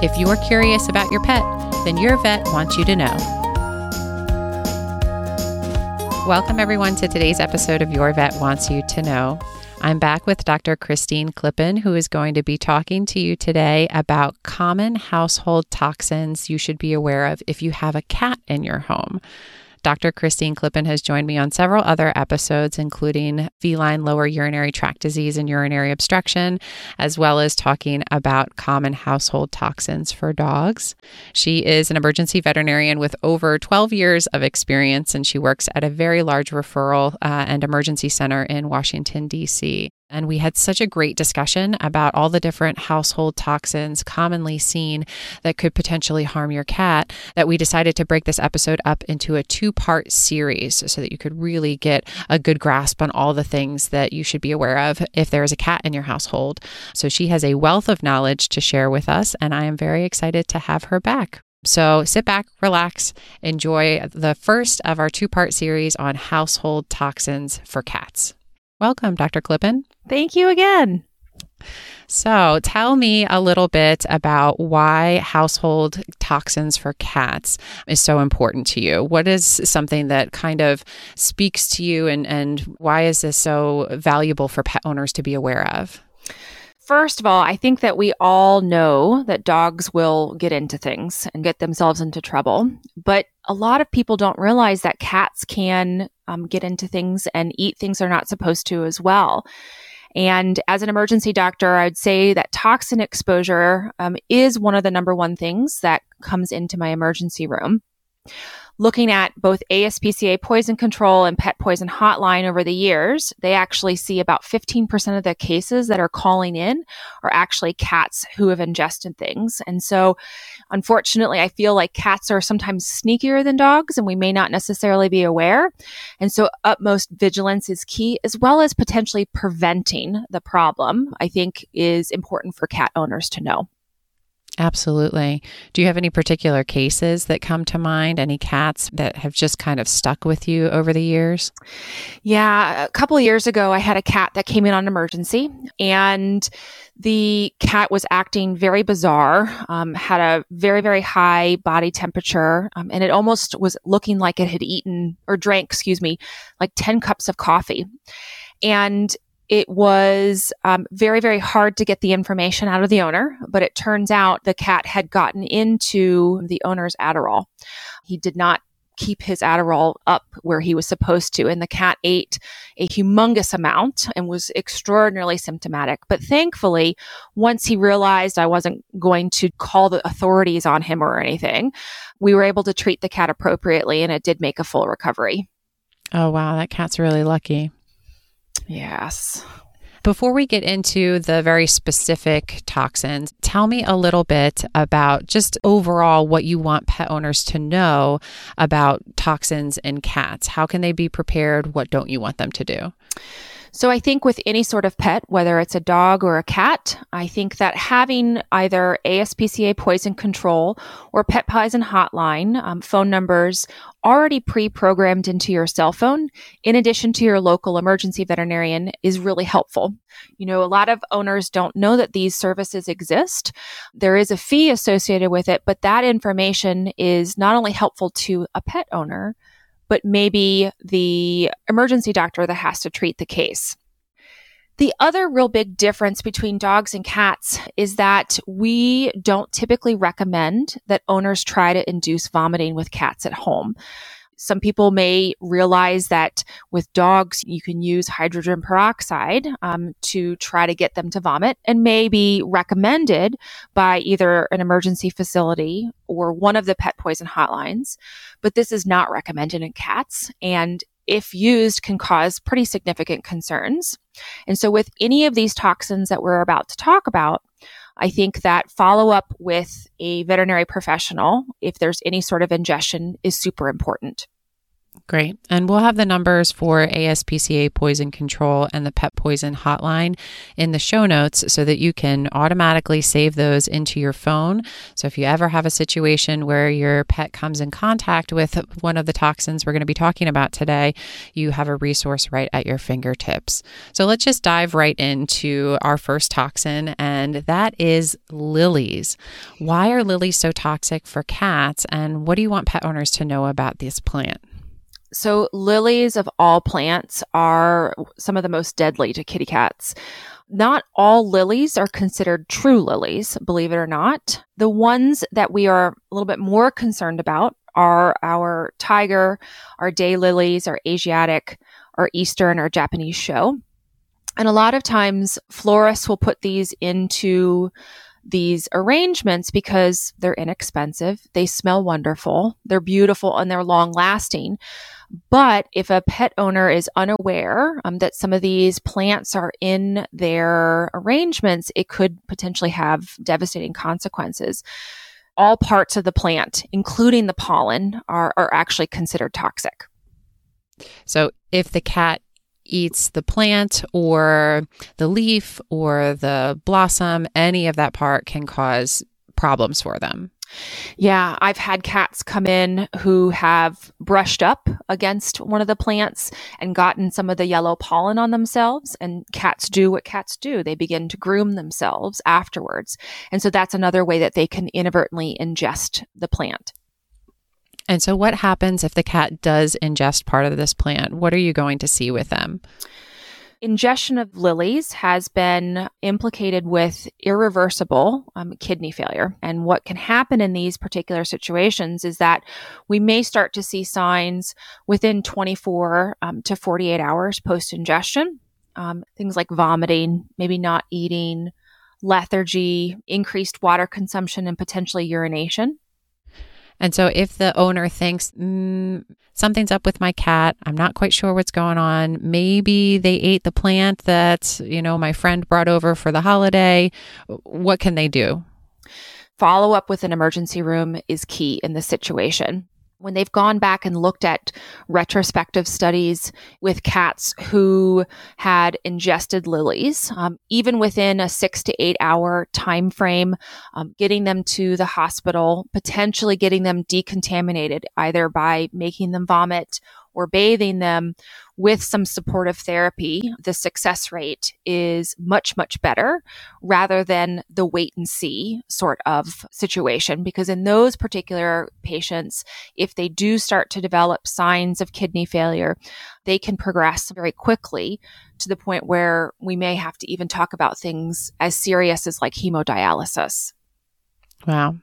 If you're curious about your pet, then your vet wants you to know. Welcome, everyone, to today's episode of Your Vet Wants You to Know. I'm back with Dr. Christine Klippen, who is going to be talking to you today about common household toxins you should be aware of if you have a cat in your home. Dr. Christine Klippen has joined me on several other episodes, including feline lower urinary tract disease and urinary obstruction, as well as talking about common household toxins for dogs. She is an emergency veterinarian with over 12 years of experience, and she works at a very large referral uh, and emergency center in Washington, D.C. And we had such a great discussion about all the different household toxins commonly seen that could potentially harm your cat that we decided to break this episode up into a two part series so that you could really get a good grasp on all the things that you should be aware of if there is a cat in your household. So she has a wealth of knowledge to share with us, and I am very excited to have her back. So sit back, relax, enjoy the first of our two part series on household toxins for cats. Welcome, Dr. Klippen. Thank you again. So, tell me a little bit about why household toxins for cats is so important to you. What is something that kind of speaks to you, and, and why is this so valuable for pet owners to be aware of? First of all, I think that we all know that dogs will get into things and get themselves into trouble. But a lot of people don't realize that cats can um, get into things and eat things they're not supposed to as well. And as an emergency doctor, I'd say that toxin exposure um, is one of the number one things that comes into my emergency room looking at both ASPCA poison control and pet poison hotline over the years, they actually see about 15% of the cases that are calling in are actually cats who have ingested things. And so, unfortunately, I feel like cats are sometimes sneakier than dogs and we may not necessarily be aware. And so, utmost vigilance is key, as well as potentially preventing the problem, I think is important for cat owners to know. Absolutely. Do you have any particular cases that come to mind? Any cats that have just kind of stuck with you over the years? Yeah, a couple of years ago, I had a cat that came in on emergency, and the cat was acting very bizarre, um, had a very, very high body temperature, um, and it almost was looking like it had eaten or drank, excuse me, like 10 cups of coffee. And it was um, very, very hard to get the information out of the owner, but it turns out the cat had gotten into the owner's Adderall. He did not keep his Adderall up where he was supposed to. And the cat ate a humongous amount and was extraordinarily symptomatic. But thankfully, once he realized I wasn't going to call the authorities on him or anything, we were able to treat the cat appropriately and it did make a full recovery. Oh, wow. That cat's really lucky. Yes. Before we get into the very specific toxins, tell me a little bit about just overall what you want pet owners to know about toxins in cats. How can they be prepared? What don't you want them to do? So I think with any sort of pet, whether it's a dog or a cat, I think that having either ASPCA poison control or pet poison hotline um, phone numbers already pre-programmed into your cell phone, in addition to your local emergency veterinarian, is really helpful. You know, a lot of owners don't know that these services exist. There is a fee associated with it, but that information is not only helpful to a pet owner, but maybe the emergency doctor that has to treat the case. The other real big difference between dogs and cats is that we don't typically recommend that owners try to induce vomiting with cats at home. Some people may realize that with dogs, you can use hydrogen peroxide um, to try to get them to vomit and may be recommended by either an emergency facility or one of the pet poison hotlines. But this is not recommended in cats. And if used, can cause pretty significant concerns. And so, with any of these toxins that we're about to talk about, I think that follow up with a veterinary professional, if there's any sort of ingestion, is super important. Great. And we'll have the numbers for ASPCA poison control and the pet poison hotline in the show notes so that you can automatically save those into your phone. So if you ever have a situation where your pet comes in contact with one of the toxins we're going to be talking about today, you have a resource right at your fingertips. So let's just dive right into our first toxin, and that is lilies. Why are lilies so toxic for cats, and what do you want pet owners to know about this plant? So, lilies of all plants are some of the most deadly to kitty cats. Not all lilies are considered true lilies, believe it or not. The ones that we are a little bit more concerned about are our tiger, our day lilies, our Asiatic, our Easter, our Japanese show. And a lot of times florists will put these into these arrangements because they're inexpensive, they smell wonderful, they're beautiful, and they're long lasting. But if a pet owner is unaware um, that some of these plants are in their arrangements, it could potentially have devastating consequences. All parts of the plant, including the pollen, are, are actually considered toxic. So if the cat eats the plant or the leaf or the blossom, any of that part can cause problems for them. Yeah, I've had cats come in who have brushed up against one of the plants and gotten some of the yellow pollen on themselves. And cats do what cats do. They begin to groom themselves afterwards. And so that's another way that they can inadvertently ingest the plant. And so, what happens if the cat does ingest part of this plant? What are you going to see with them? Ingestion of lilies has been implicated with irreversible um, kidney failure. And what can happen in these particular situations is that we may start to see signs within 24 um, to 48 hours post ingestion. Um, things like vomiting, maybe not eating, lethargy, increased water consumption, and potentially urination. And so if the owner thinks mm, something's up with my cat, I'm not quite sure what's going on. Maybe they ate the plant that, you know, my friend brought over for the holiday. What can they do? Follow up with an emergency room is key in this situation when they've gone back and looked at retrospective studies with cats who had ingested lilies, um, even within a six to eight hour time frame, um, getting them to the hospital, potentially getting them decontaminated either by making them vomit or bathing them with some supportive therapy, the success rate is much, much better rather than the wait and see sort of situation. Because in those particular patients, if they do start to develop signs of kidney failure, they can progress very quickly to the point where we may have to even talk about things as serious as like hemodialysis. Wow.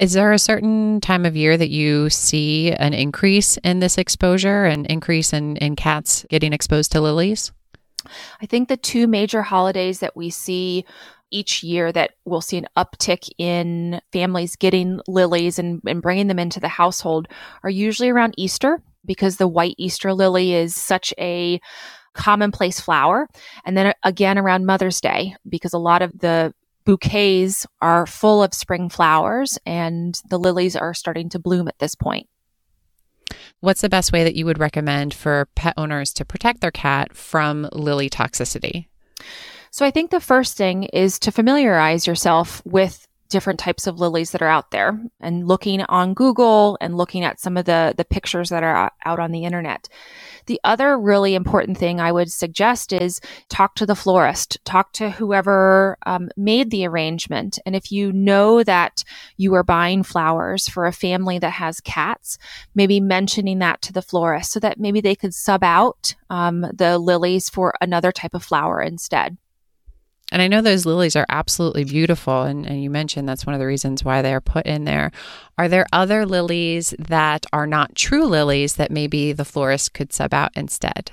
Is there a certain time of year that you see an increase in this exposure and increase in, in cats getting exposed to lilies? I think the two major holidays that we see each year that we'll see an uptick in families getting lilies and, and bringing them into the household are usually around Easter because the white Easter lily is such a commonplace flower. And then uh, again around Mother's Day because a lot of the bouquets are full of spring flowers and the lilies are starting to bloom at this point. What's the best way that you would recommend for pet owners to protect their cat from lily toxicity? So, I think the first thing is to familiarize yourself with different types of lilies that are out there and looking on Google and looking at some of the, the pictures that are out on the internet. The other really important thing I would suggest is talk to the florist, talk to whoever um, made the arrangement. And if you know that you are buying flowers for a family that has cats, maybe mentioning that to the florist so that maybe they could sub out um, the lilies for another type of flower instead. And I know those lilies are absolutely beautiful. And, and you mentioned that's one of the reasons why they're put in there. Are there other lilies that are not true lilies that maybe the florist could sub out instead?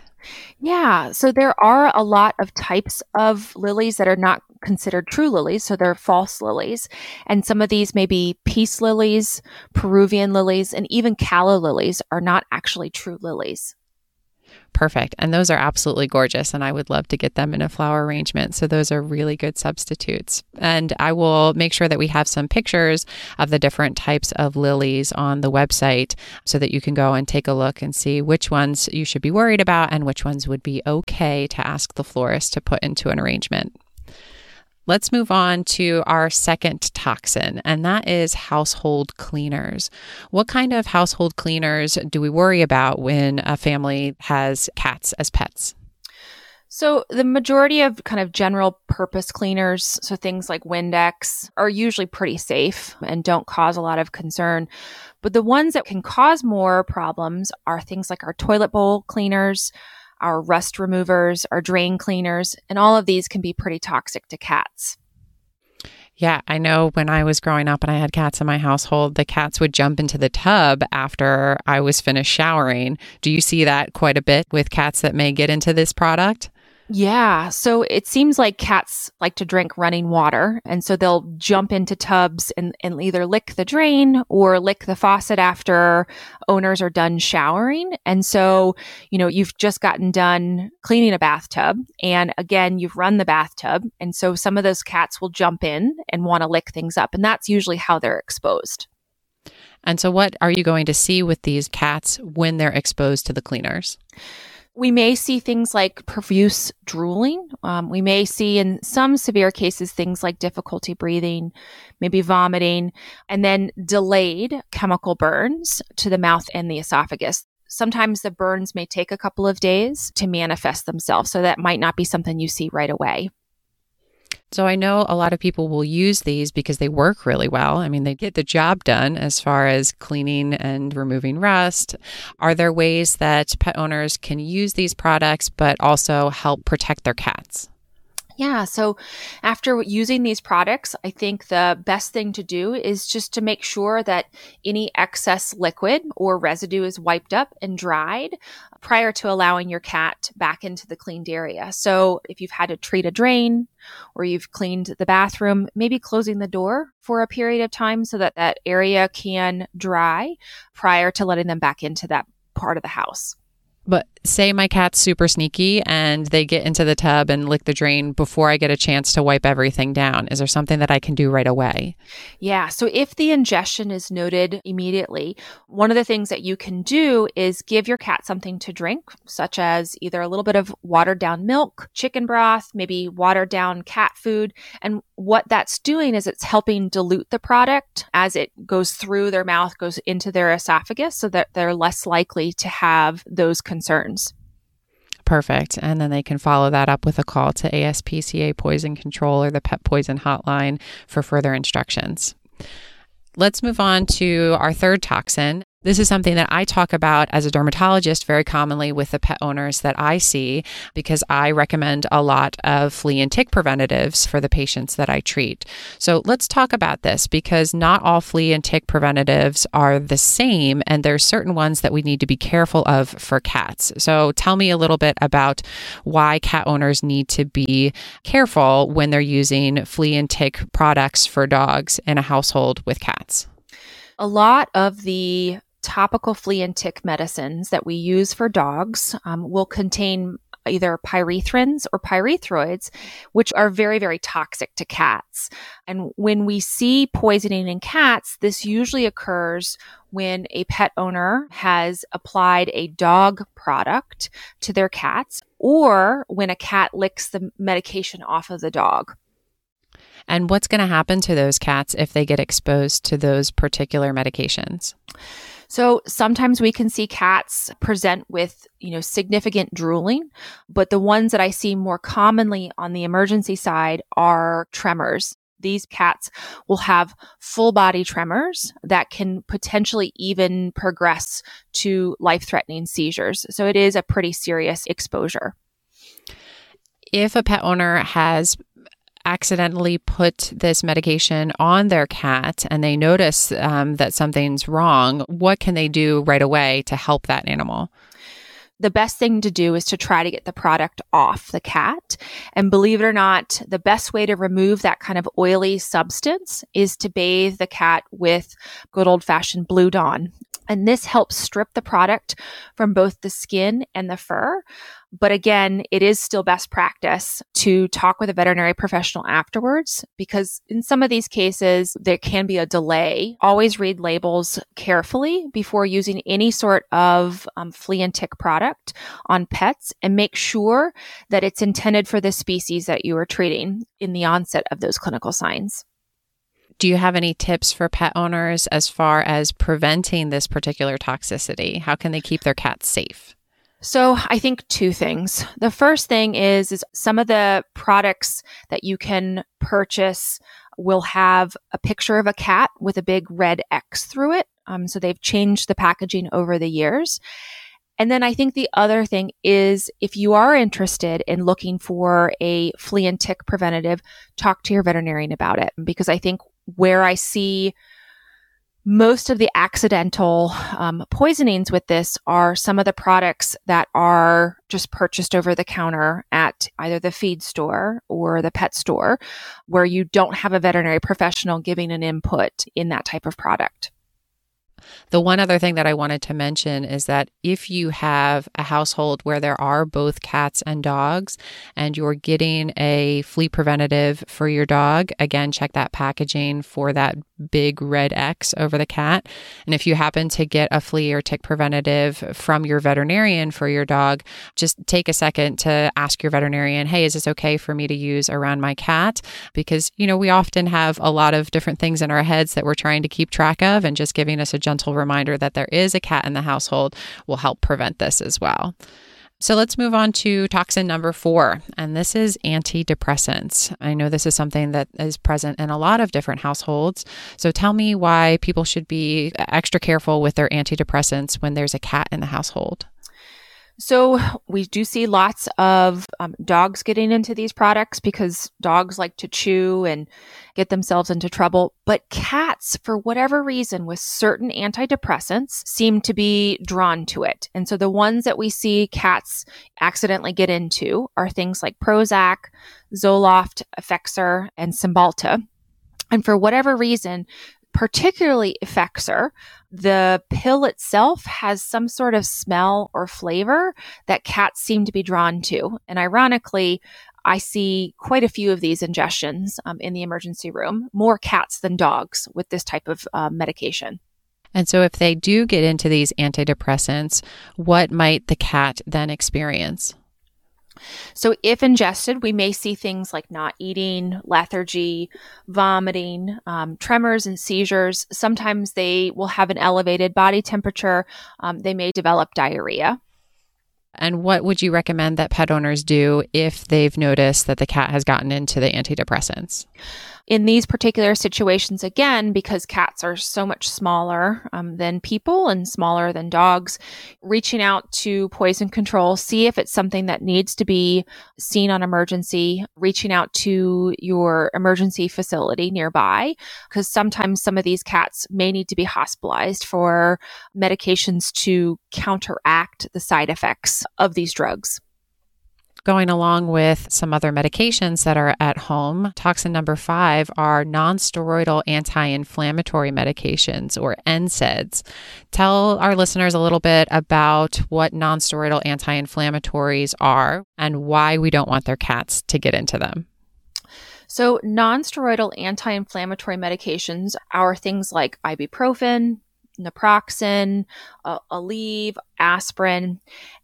Yeah. So there are a lot of types of lilies that are not considered true lilies. So they're false lilies. And some of these may be peace lilies, Peruvian lilies, and even calla lilies are not actually true lilies perfect. And those are absolutely gorgeous. And I would love to get them in a flower arrangement. So those are really good substitutes. And I will make sure that we have some pictures of the different types of lilies on the website so that you can go and take a look and see which ones you should be worried about and which ones would be okay to ask the florist to put into an arrangement. Let's move on to our second toxin, and that is household cleaners. What kind of household cleaners do we worry about when a family has cats as pets? So, the majority of kind of general purpose cleaners, so things like Windex, are usually pretty safe and don't cause a lot of concern. But the ones that can cause more problems are things like our toilet bowl cleaners, our rust removers, our drain cleaners, and all of these can be pretty toxic to cats. Yeah, I know when I was growing up and I had cats in my household, the cats would jump into the tub after I was finished showering. Do you see that quite a bit with cats that may get into this product? Yeah. So it seems like cats like to drink running water. And so they'll jump into tubs and, and either lick the drain or lick the faucet after owners are done showering. And so, you know, you've just gotten done cleaning a bathtub. And again, you've run the bathtub. And so some of those cats will jump in and want to lick things up. And that's usually how they're exposed. And so, what are you going to see with these cats when they're exposed to the cleaners? We may see things like profuse drooling. Um, we may see in some severe cases things like difficulty breathing, maybe vomiting, and then delayed chemical burns to the mouth and the esophagus. Sometimes the burns may take a couple of days to manifest themselves, so that might not be something you see right away. So I know a lot of people will use these because they work really well. I mean, they get the job done as far as cleaning and removing rust. Are there ways that pet owners can use these products but also help protect their cats? Yeah. So after using these products, I think the best thing to do is just to make sure that any excess liquid or residue is wiped up and dried prior to allowing your cat back into the cleaned area. So if you've had to treat a drain or you've cleaned the bathroom, maybe closing the door for a period of time so that that area can dry prior to letting them back into that part of the house. But say my cat's super sneaky and they get into the tub and lick the drain before I get a chance to wipe everything down. Is there something that I can do right away? Yeah. So if the ingestion is noted immediately, one of the things that you can do is give your cat something to drink, such as either a little bit of watered down milk, chicken broth, maybe watered down cat food. And what that's doing is it's helping dilute the product as it goes through their mouth, goes into their esophagus so that they're less likely to have those concerns. Perfect. And then they can follow that up with a call to ASPCA Poison Control or the Pet Poison Hotline for further instructions. Let's move on to our third toxin, this is something that I talk about as a dermatologist very commonly with the pet owners that I see because I recommend a lot of flea and tick preventatives for the patients that I treat. So let's talk about this because not all flea and tick preventatives are the same, and there's certain ones that we need to be careful of for cats. So tell me a little bit about why cat owners need to be careful when they're using flea and tick products for dogs in a household with cats. A lot of the topical flea and tick medicines that we use for dogs um, will contain either pyrethrins or pyrethroids, which are very, very toxic to cats. And when we see poisoning in cats, this usually occurs when a pet owner has applied a dog product to their cats or when a cat licks the medication off of the dog. And what's going to happen to those cats if they get exposed to those particular medications? So sometimes we can see cats present with, you know, significant drooling, but the ones that I see more commonly on the emergency side are tremors. These cats will have full body tremors that can potentially even progress to life threatening seizures. So it is a pretty serious exposure. If a pet owner has accidentally put this medication on their cat and they notice um, that something's wrong, what can they do right away to help that animal? the best thing to do is to try to get the product off the cat. And believe it or not, the best way to remove that kind of oily substance is to bathe the cat with good old fashioned Blue Dawn. And this helps strip the product from both the skin and the fur. But again, it is still best practice to talk with a veterinary professional afterwards because in some of these cases, there can be a delay. Always read labels carefully before using any sort of um, flea and tick product on pets and make sure that it's intended for the species that you are treating in the onset of those clinical signs. Do you have any tips for pet owners as far as preventing this particular toxicity? How can they keep their cats safe? So I think two things. The first thing is, is some of the products that you can purchase will have a picture of a cat with a big red X through it. Um, so they've changed the packaging over the years. And then I think the other thing is if you are interested in looking for a flea and tick preventative, talk to your veterinarian about it because I think where I see most of the accidental um, poisonings with this are some of the products that are just purchased over the counter at either the feed store or the pet store, where you don't have a veterinary professional giving an input in that type of product. The one other thing that I wanted to mention is that if you have a household where there are both cats and dogs and you're getting a flea preventative for your dog, again, check that packaging for that big red X over the cat. And if you happen to get a flea or tick preventative from your veterinarian for your dog, just take a second to ask your veterinarian, hey, is this okay for me to use around my cat? Because, you know, we often have a lot of different things in our heads that we're trying to keep track of, and just giving us a gentle reminder that there is a cat in the household will help prevent this as well. So let's move on to toxin number four, and this is antidepressants. I know this is something that is present in a lot of different households. So tell me why people should be extra careful with their antidepressants when there's a cat in the household. So we do see lots of um, dogs getting into these products because dogs like to chew and get themselves into trouble. But cats, for whatever reason, with certain antidepressants, seem to be drawn to it. And so the ones that we see cats accidentally get into are things like Prozac, Zoloft, Effexor, and Cymbalta. And for whatever reason, particularly Effexor, the pill itself has some sort of smell or flavor that cats seem to be drawn to. And ironically, I see quite a few of these ingestions um, in the emergency room, more cats than dogs with this type of uh, medication. And so, if they do get into these antidepressants, what might the cat then experience? So, if ingested, we may see things like not eating, lethargy, vomiting, um, tremors, and seizures. Sometimes they will have an elevated body temperature. Um, they may develop diarrhea. And what would you recommend that pet owners do if they've noticed that the cat has gotten into the antidepressants? In these particular situations, again, because cats are so much smaller um, than people and smaller than dogs, reaching out to poison control, see if it's something that needs to be seen on emergency, reaching out to your emergency facility nearby, because sometimes some of these cats may need to be hospitalized for medications to counteract the side effects of these drugs going along with some other medications that are at home. Toxin number five are nonsteroidal anti inflammatory medications or NSAIDs. Tell our listeners a little bit about what nonsteroidal anti inflammatories are and why we don't want their cats to get into them. So, nonsteroidal anti inflammatory medications are things like ibuprofen, naproxen, uh, Aleve, aspirin.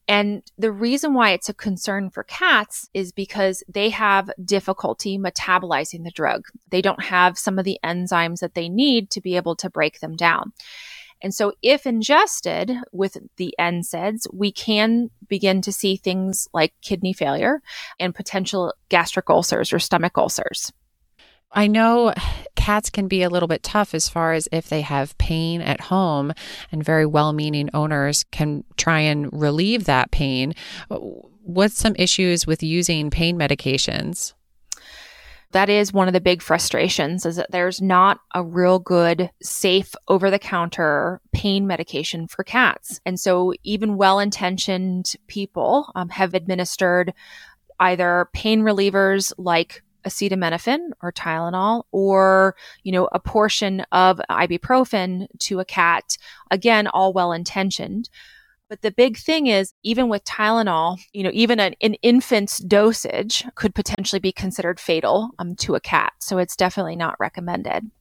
And the reason why it's a concern for cats is because they have difficulty metabolizing the drug. They don't have some of the enzymes that they need to be able to break them down. And so, if ingested with the NSAIDs, we can begin to see things like kidney failure and potential gastric ulcers or stomach ulcers. I know cats can be a little bit tough as far as if they have pain at home, and very well meaning owners can try and relieve that pain. What's some issues with using pain medications? that is one of the big frustrations is that there's not a real good safe over the counter pain medication for cats and so even well-intentioned people um, have administered either pain relievers like acetaminophen or Tylenol or, you know, a portion of ibuprofen to a cat. Again, all well intentioned. But the big thing is, even with Tylenol, you know, even an, an infant's dosage could potentially be considered fatal um, to a cat. So it's definitely not recommended.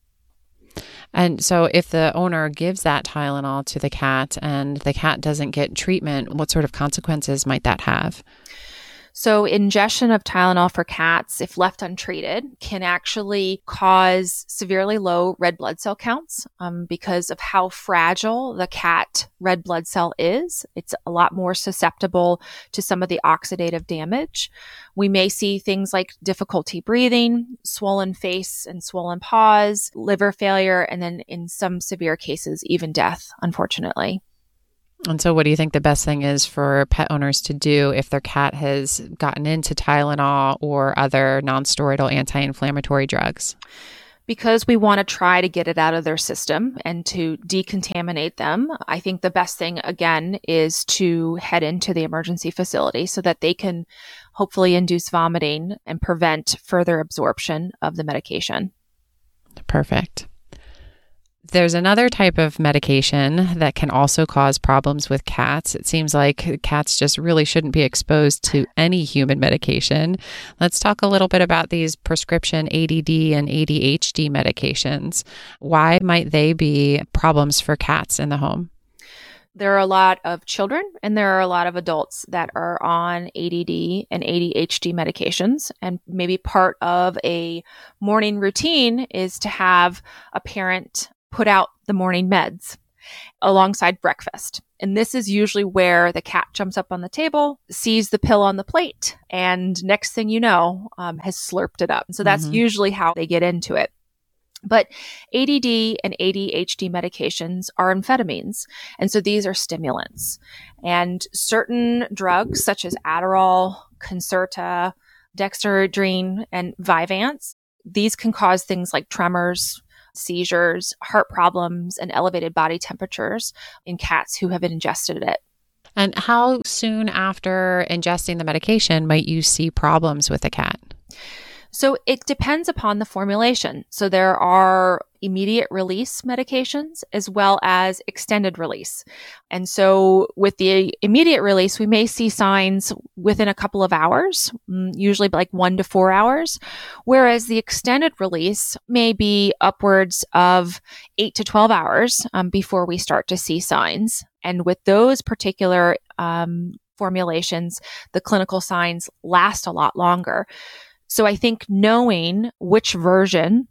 And so, if the owner gives that Tylenol to the cat and the cat doesn't get treatment, what sort of consequences might that have? So, ingestion of Tylenol for cats, if left untreated, can actually cause severely low red blood cell counts um, because of how fragile the cat red blood cell is. It's a lot more susceptible to some of the oxidative damage. We may see things like difficulty breathing, swollen face and swollen paws, liver failure, and then in some severe cases, even death, unfortunately. And so, what do you think the best thing is for pet owners to do if their cat has gotten into Tylenol or other nonsteroidal anti inflammatory drugs? Because we want to try to get it out of their system and to decontaminate them, I think the best thing, again, is to head into the emergency facility so that they can hopefully induce vomiting and prevent further absorption of the medication. Perfect. There's another type of medication that can also cause problems with cats. It seems like cats just really shouldn't be exposed to any human medication. Let's talk a little bit about these prescription ADD and ADHD medications. Why might they be problems for cats in the home? There are a lot of children and there are a lot of adults that are on ADD and ADHD medications. And maybe part of a morning routine is to have a parent put out the morning meds alongside breakfast. And this is usually where the cat jumps up on the table, sees the pill on the plate, and next thing you know, um, has slurped it up. So that's mm-hmm. usually how they get into it. But ADD and ADHD medications are amphetamines. And so these are stimulants. And certain drugs, such as Adderall, Concerta, Dexedrine, and Vyvanse, these can cause things like tremors, seizures, heart problems, and elevated body temperatures in cats who have ingested it. And how soon after ingesting the medication might you see problems with the cat? So it depends upon the formulation. So there are immediate release medications as well as extended release. And so with the immediate release, we may see signs within a couple of hours, mm, usually like one to four hours, whereas the extended release may be upwards of eight to 12 hours um, before we start to see signs. And with those particular um, formulations, the clinical signs last a lot longer. So I think knowing which version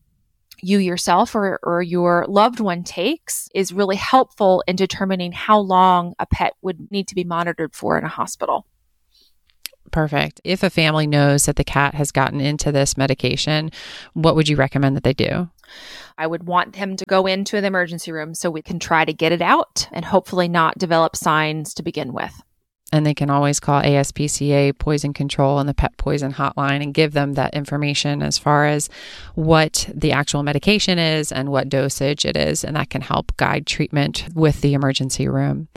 you yourself or, or your loved one takes is really helpful in determining how long a pet would need to be monitored for in a hospital. Perfect. If a family knows that the cat has gotten into this medication, what would you recommend that they do? I would want him to go into the emergency room so we can try to get it out and hopefully not develop signs to begin with and they can always call ASPCA Poison Control and the Pet Poison Hotline and give them that information as far as what the actual medication is and what dosage it is. And that can help guide treatment with the emergency room.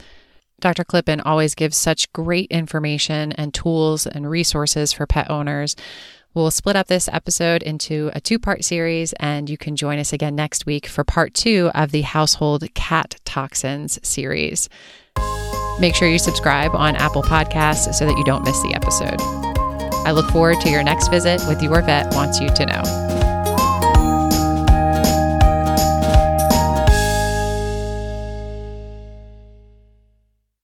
Dr. Klippen always gives such great information and tools and resources for pet owners. We'll split up this episode into a two part series, and you can join us again next week for part two of the Household Cat Toxins series. Make sure you subscribe on Apple Podcasts so that you don't miss the episode. I look forward to your next visit with Your Vet Wants You to Know.